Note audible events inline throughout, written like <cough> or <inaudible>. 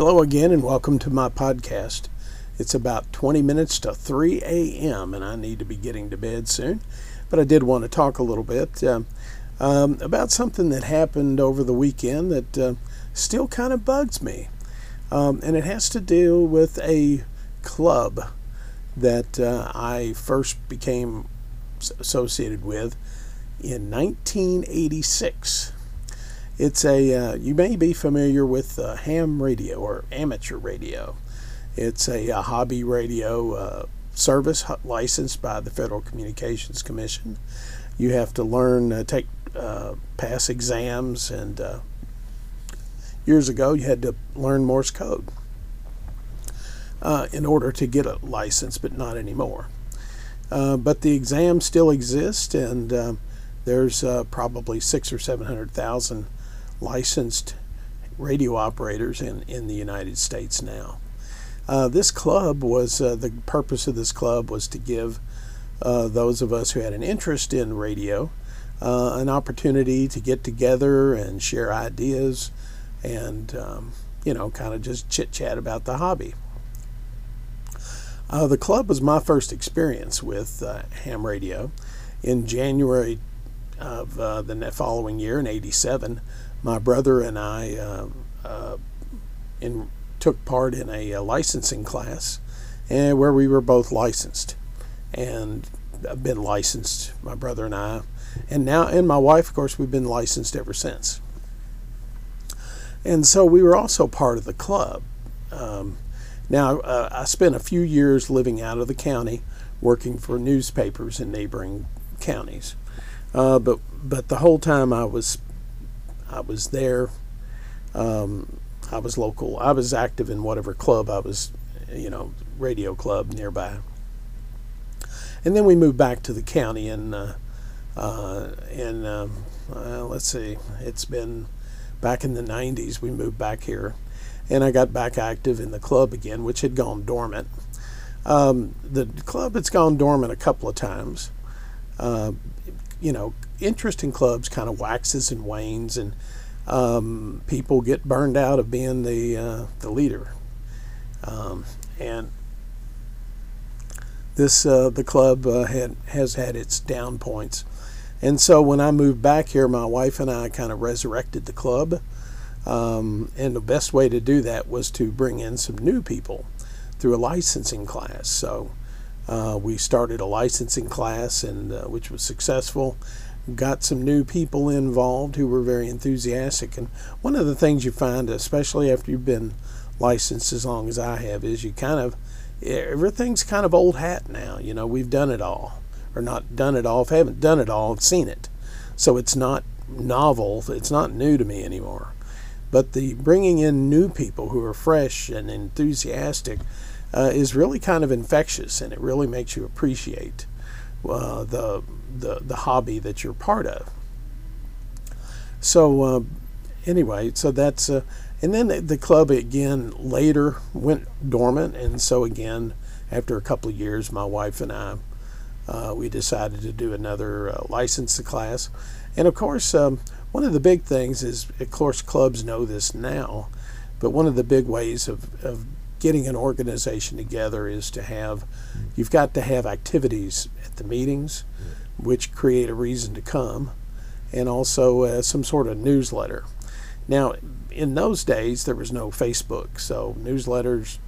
Hello again, and welcome to my podcast. It's about 20 minutes to 3 a.m., and I need to be getting to bed soon. But I did want to talk a little bit uh, um, about something that happened over the weekend that uh, still kind of bugs me. Um, and it has to do with a club that uh, I first became associated with in 1986. It's a, uh, you may be familiar with uh, ham radio or amateur radio. It's a, a hobby radio uh, service licensed by the Federal Communications Commission. You have to learn, uh, take, uh, pass exams, and uh, years ago you had to learn Morse code in order to get a license, but not anymore. but the exam still exists, and there's probably six or seven hundred thousand licensed radio operators in, in the United States now. Uh, this club was uh, the purpose of this club was to give uh, those of us who had an interest in radio uh, an opportunity to get together and share ideas and um, you know kind of just chit chat about the hobby. Uh, the club was my first experience with uh, ham radio. In January of the following year, in '87, my brother and I uh, uh, in, took part in a, a, licensing class and where we were both licensed. And I've been licensed my brother and I and now and my wife of course we've been licensed ever since. And so we were also part of the club. Um, now uh, I spent a few years living out of the county working for newspapers in neighboring counties. Uh, but but the whole time I was I was there. Um, I was local. I was active in whatever club I was, you know, radio club nearby. And then we moved back to the county, and uh, uh, and uh, let's see, it's been back in the '90s. We moved back here, and I got back active in the club again, which had gone dormant. Um, the club has gone dormant a couple of times. Uh, you know, interest in clubs kind of waxes and wanes, and um, people get burned out of being the uh, the leader. Um, and this uh, the club uh, had has had its down points, and so when I moved back here, my wife and I kind of resurrected the club. Um, and the best way to do that was to bring in some new people through a licensing class. So uh, we started a licensing class, and uh, which was successful got some new people involved who were very enthusiastic. And one of the things you find, especially after you've been licensed as long as I have, is you kind of everything's kind of old hat now. You know, we've done it all, or not done it all. If I haven't done it all, I've seen it. So it's not novel. It's not new to me anymore. But the bringing in new people who are fresh and enthusiastic uh, is really kind of infectious, and it really makes you appreciate uh, the, the the hobby that you're part of. So uh, anyway, so that's uh, and then the, the, club again later went dormant, and so again after a couple of years, my wife and I uh, we decided to do another uh, license class, and of course um, one of the big things is of course clubs know this now, but one of the big ways of, of getting an organization together is to have you've got to have activities at the meetings which create a reason to come and also uh, some sort of newsletter now in those days there was no facebook so newsletters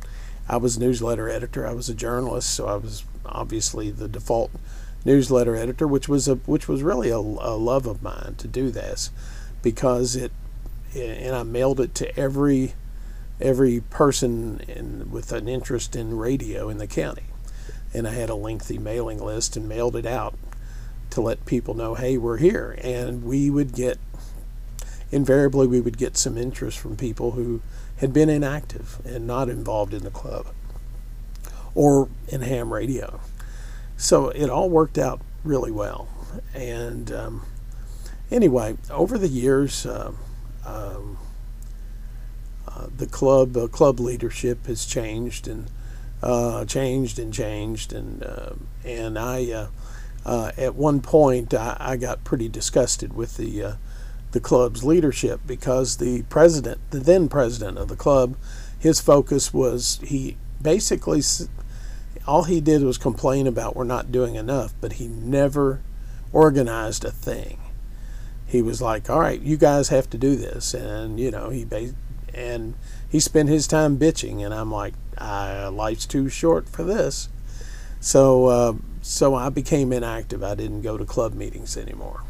i was newsletter editor i was a journalist so i was obviously the default newsletter editor which was a which was really a, a love of mine to do this because it and i mailed it to every every person in, with an interest in radio in the county. And I had a lengthy mailing list and mailed it out to let people know, hey, we're here. And we would get, invariably, we would get some interest from people who had been inactive and not involved in the club or in ham radio. So it all worked out really well. And um, anyway, over the years, uh, um, uh, the club uh, club leadership has changed and uh, changed and changed and uh, and I uh, at one point I, I, got pretty disgusted with the the club's leadership because the president the then president of the club his focus was he basically all he did was complain about we're not doing enough, but he never organized a thing. He was like, "All right, you guys have to do this," and you know he and he spent his time bitching, and I'm like, uh, "Life's too short for this." So uh, so I became inactive. I didn't go to club meetings anymore.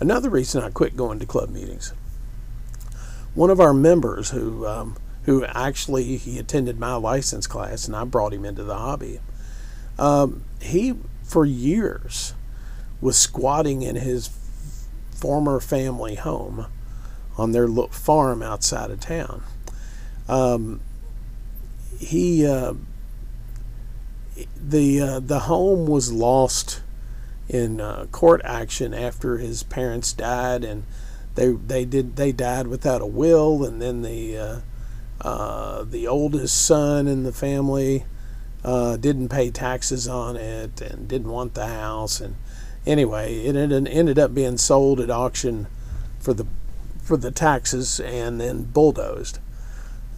Another reason I quit going to club meetings. One of our members who um, who actually he attended my license class, and I brought him into the hobby. Um, he for years was squatting in his former family home on their farm outside of town. Um, he uh, the uh, the home was lost in uh, court action after his parents died, and they they did they died without a will, and then the uh, uh, the oldest son in the family uh, didn't pay taxes on it and didn't want the house. And anyway, it ended up being sold at auction for the for the taxes and then bulldozed.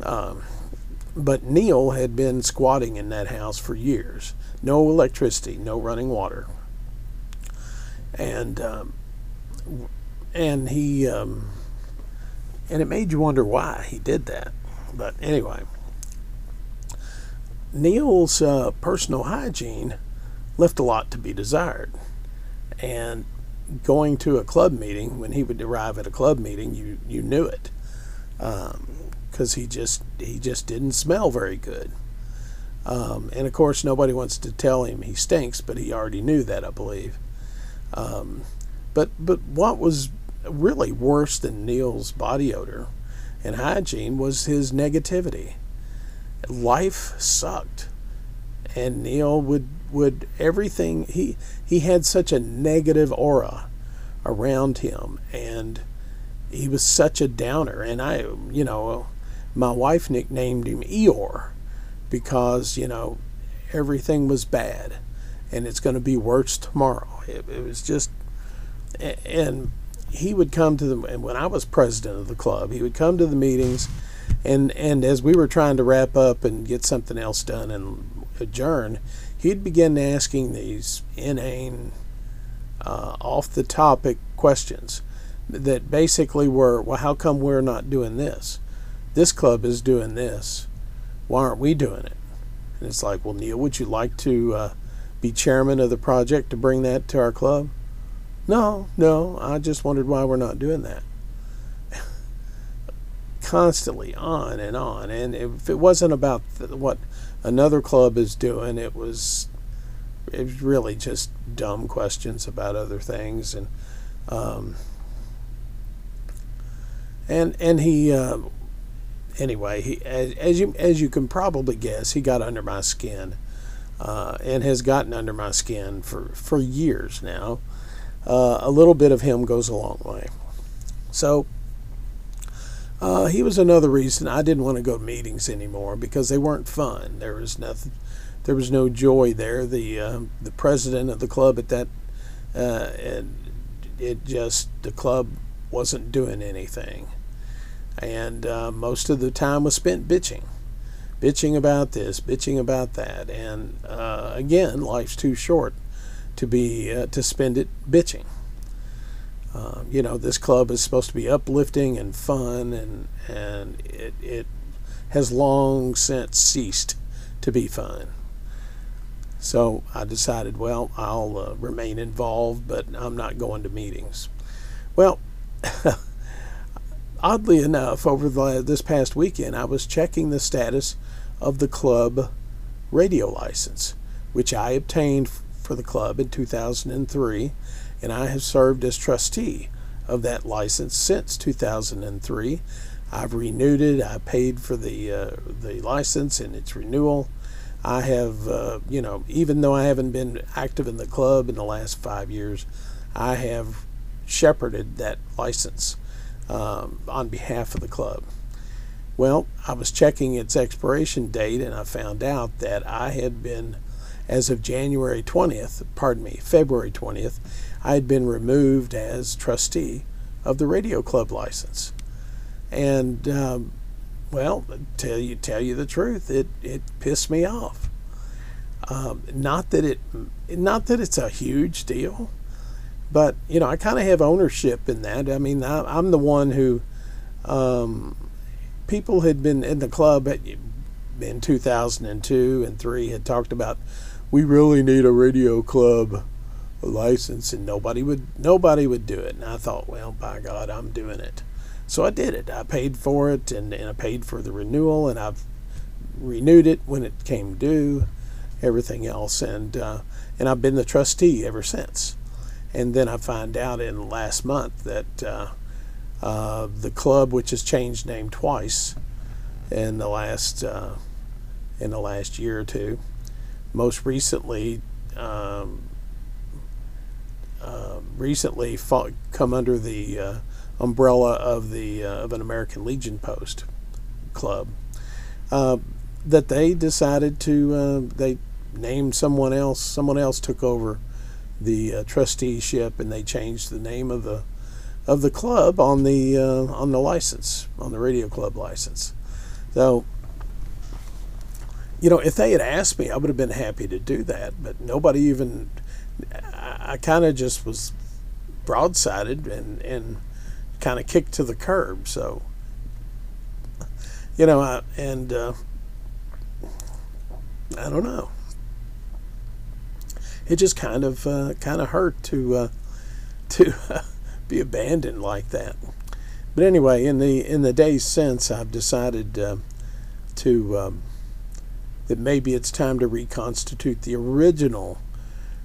Um, but Neil had been squatting in that house for years. No electricity, no running water, and um, and he um, and it made you wonder why he did that. But anyway, Neil's uh, personal hygiene left a lot to be desired. And going to a club meeting, when he would arrive at a club meeting, you, you knew it. Because he just he just didn't smell very good. Um, and of course, nobody wants to tell him he stinks, but he already knew that, I believe. Um, but but what was really worse than Neil's body odor and hygiene was his negativity. Life sucked. And Neil would would everything he he had such a negative aura around him and he was such a downer and I you know my wife nicknamed him Eeyore because you know everything was bad and it's going to be worse tomorrow it, it was just and he would come to the and when I was president of the club, he would come to the meetings, and and as we were trying to wrap up and get something else done and adjourn, he'd begin asking these inane, uh, off the topic questions that basically were, well, how come we're not doing this? This club is doing this. Why aren't we doing it? And it's like, well, Neil, would you like to uh, be chairman of the project to bring that to our club? No, no, I just wondered why we're not doing that. <laughs> Constantly on and on. And if it wasn't about what another club is doing, it was it was really just dumb questions about other things and um, and and he uh, anyway he as, as, you as you can probably guess he got under my skin uh, and has gotten under my skin for for years now uh, a little bit of him goes a long way. So uh, he was another reason I didn't want to go to meetings anymore because they weren't fun. There was nothing, there was no joy there. The uh, the president of the club at that, uh, and it just the club wasn't doing anything, and uh, most of the time was spent bitching, bitching about this, bitching about that, and uh, again, life's too short to be uh, to spend it bitching. Uh, you know, this club is supposed to be uplifting and fun, and and it it has long since ceased to be fun. So I decided, well, I'll uh, remain involved, but I'm not going to meetings. Well, <laughs> oddly enough, over the, this past weekend, I was checking the status of the club radio license, which I obtained for the club in 2003, and I have served as trustee of that license since 2003. I've renewed it. I paid for the uh, the license and its renewal. I have, uh, you know, even though I haven't been active in the club in the last five years, I have shepherded that license um, on behalf of the club. Well, I was checking its expiration date and I found out that I had been as of January 20th, pardon me, February 20th, I had been removed as trustee of the radio club license. And um, well, tell you tell you the truth, it it pissed me off. Um, not that it, not that it's a huge deal, but you know, I kind of have ownership in that. I mean, I, am the one who, um, people had been in the club at, in 2002 and three had talked about, we really need a radio club license, and nobody would nobody would do it. And I thought, well, by God, I'm doing it. So I did it. I paid for it, and, and I paid for the renewal, and I've renewed it when it came due everything else, and uh, and I've been the trustee ever since. And then I find out in last month that uh, uh, the club, which has changed name twice in the last uh, in the last year or two, most recently. Um, uh, recently fought, come under the uh, umbrella of the of an American Legion post club that they decided to uh, they named someone else. Someone else took over the uh, trusteeship, and they changed the name of the of the club on the uh, on the license, on the radio club license. So, you know, if they had asked me, I would have been happy to do that. But nobody even. I, I kind of just was broadsided and and kind of kicked to the curb. So, you know, I, and uh, I don't know it just kind of uh, kind of hurt to uh, <laughs> to uh, be abandoned like that. But anyway, in the in the days since, I've decided uh, to um, that maybe it's time to reconstitute the original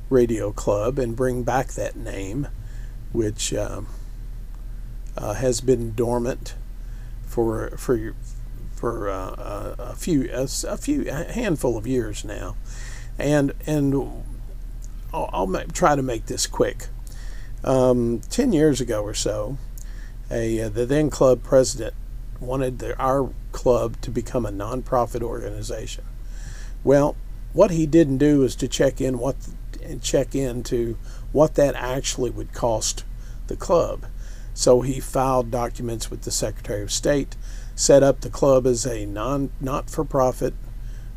radio club and bring back that name, which um, uh, has been dormant for for for uh, a few a, a few a handful of years now, and and I'll, I'll try to make this quick. Um, Ten years ago or so, a uh, the then club president wanted the, our club to become a nonprofit organization. Well, what he didn't do is to check in what and check into what that actually would cost the club. So he filed documents with the Secretary of State, set up the club as a non not for profit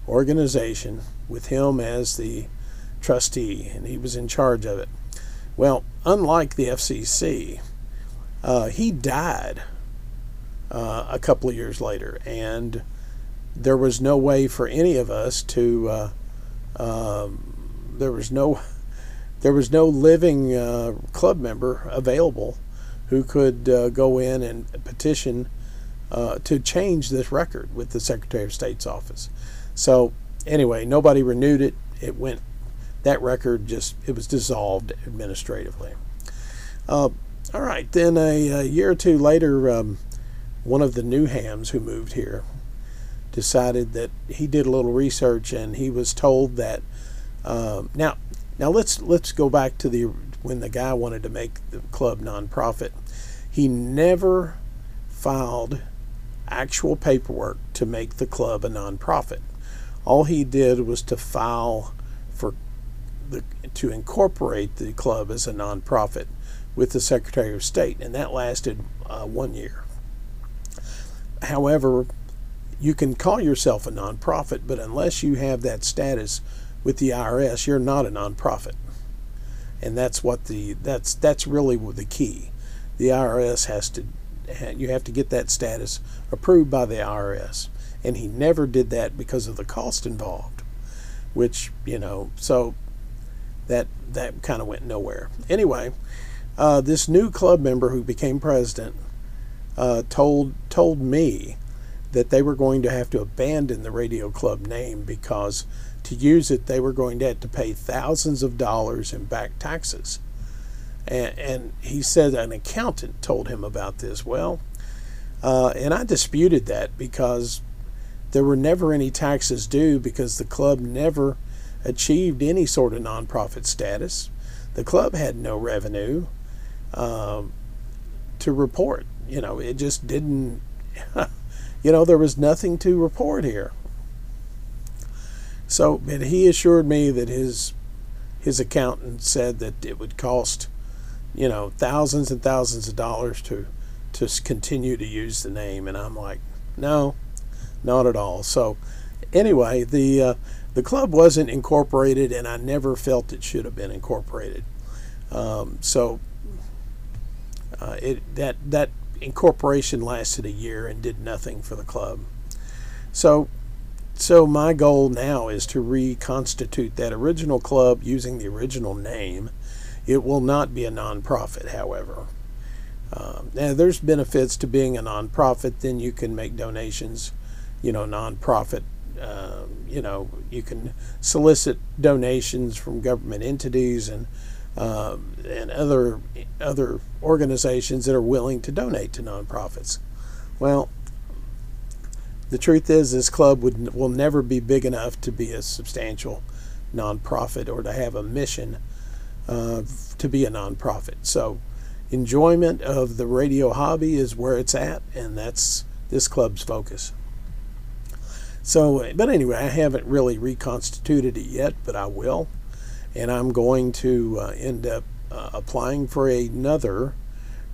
organization with him as the trustee, and he was in charge of it. Well, unlike the FCC, uh, he died uh, a couple of years later, and there was no way for any of us to. Uh, um, there was no. <laughs> There was no living uh, club member available who could uh, go in and petition uh, to change this record with the Secretary of State's office. So anyway, nobody renewed it. It went that record just it was dissolved administratively. Uh, all right, then a, a, year or two later, um, one of the new hams who moved here decided that he did a little research and he was told that um, now now let's let's go back to the when the guy wanted to make the club nonprofit. He never filed actual paperwork to make the club a nonprofit. All he did was to file the, to incorporate the club as a nonprofit with the Secretary of State, and that lasted uh, one year. However, you can call yourself a nonprofit, but unless you have that status with the IRS, you're not a nonprofit. And that's what the that's that's really the key. The IRS has to you have to get that status approved by the IRS, and he never did that because of the cost involved. Which you know, so that that kind of went nowhere. Anyway, uh, this new club member who became president uh, told told me that they were going to have to abandon the radio club name because to use it they were going to have to pay thousands of dollars in back taxes. And, and he said an accountant told him about this. Well, uh, and I disputed that because there were never any taxes due because the club never achieved any sort of nonprofit status. The club had no revenue um, to report. You know, it just didn't, <laughs> you know, there was nothing to report here. So, but he assured me that his his accountant said that it would cost, you know, thousands and thousands of dollars to to continue to use the name, and I'm like, no, not at all. So, anyway, the uh, the club wasn't incorporated, and I never felt it should have been incorporated. Um, so, uh, it that that incorporation lasted a year and did nothing for the club. So, so my goal now is to reconstitute that original club using the original name. It will not be a nonprofit, however. Um, now, there's benefits to being a nonprofit. Then you can make donations, you know, nonprofit. Um, you know, you can solicit donations from government entities and um, and other other organizations that are willing to donate to nonprofits. Well, the truth is, this club would will never be big enough to be a substantial nonprofit or to have a mission uh, to be a nonprofit. So, enjoyment of the radio hobby is where it's at, and that's this club's focus. So, but anyway, I haven't really reconstituted it yet, but I will and I'm going to uh, end up uh, applying for another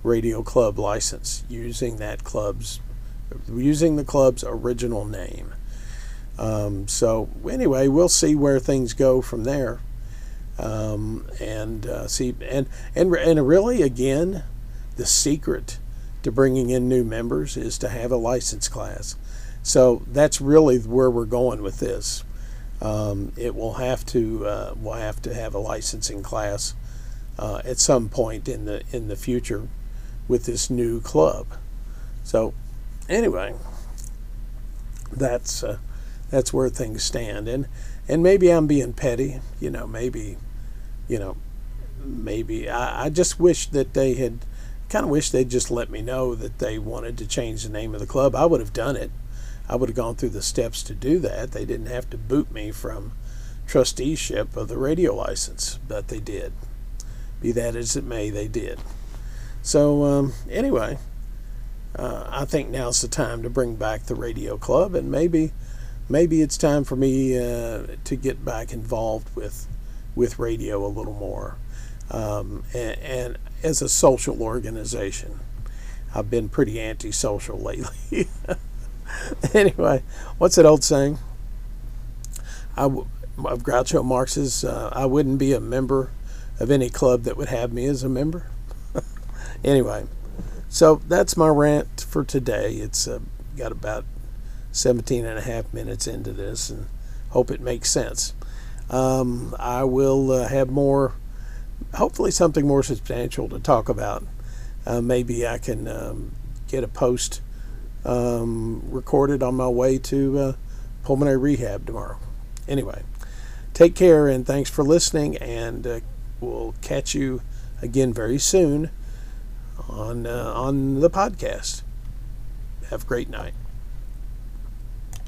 radio club license using that club's using the club's original name. Um, so anyway, we'll see where things go from there, um, and uh, see and and and really again, the secret to bringing in new members is to have a license class. So that's really where we're going with this um, it will have to uh, will have to have a licensing class uh, at some point in the in the future with this new club. So anyway, that's uh, that's where things stand, and and maybe I'm being petty, you know, maybe you know, maybe I, I just wish that they had kind of wish they'd just let me know that they wanted to change the name of the club. I would have done it I would have gone through the steps to do that. They didn't have to boot me from trusteeship of the radio license, but they did. Be that as it may, they did. So, um, anyway, uh, I think now's the time to bring back the radio club, and maybe, maybe it's time for me uh, to get back involved with, with radio a little more, um, and, and as a social organization. I've been pretty antisocial <laughs> lately. <laughs> anyway, what's that old saying? I, of Groucho Marx's, uh, I wouldn't be a member of any club that would have me as a member. <laughs> anyway, so that's my rant for today. It's uh, got about 17 and a half minutes into this and hope it makes sense. Um, I will uh, have more, hopefully, something more substantial to talk about. Uh, maybe I can um, get a post um, recorded on my way to uh, pulmonary rehab tomorrow. Anyway, take care and thanks for listening, and uh, we'll catch you again very soon on uh, on the podcast. Have a great night.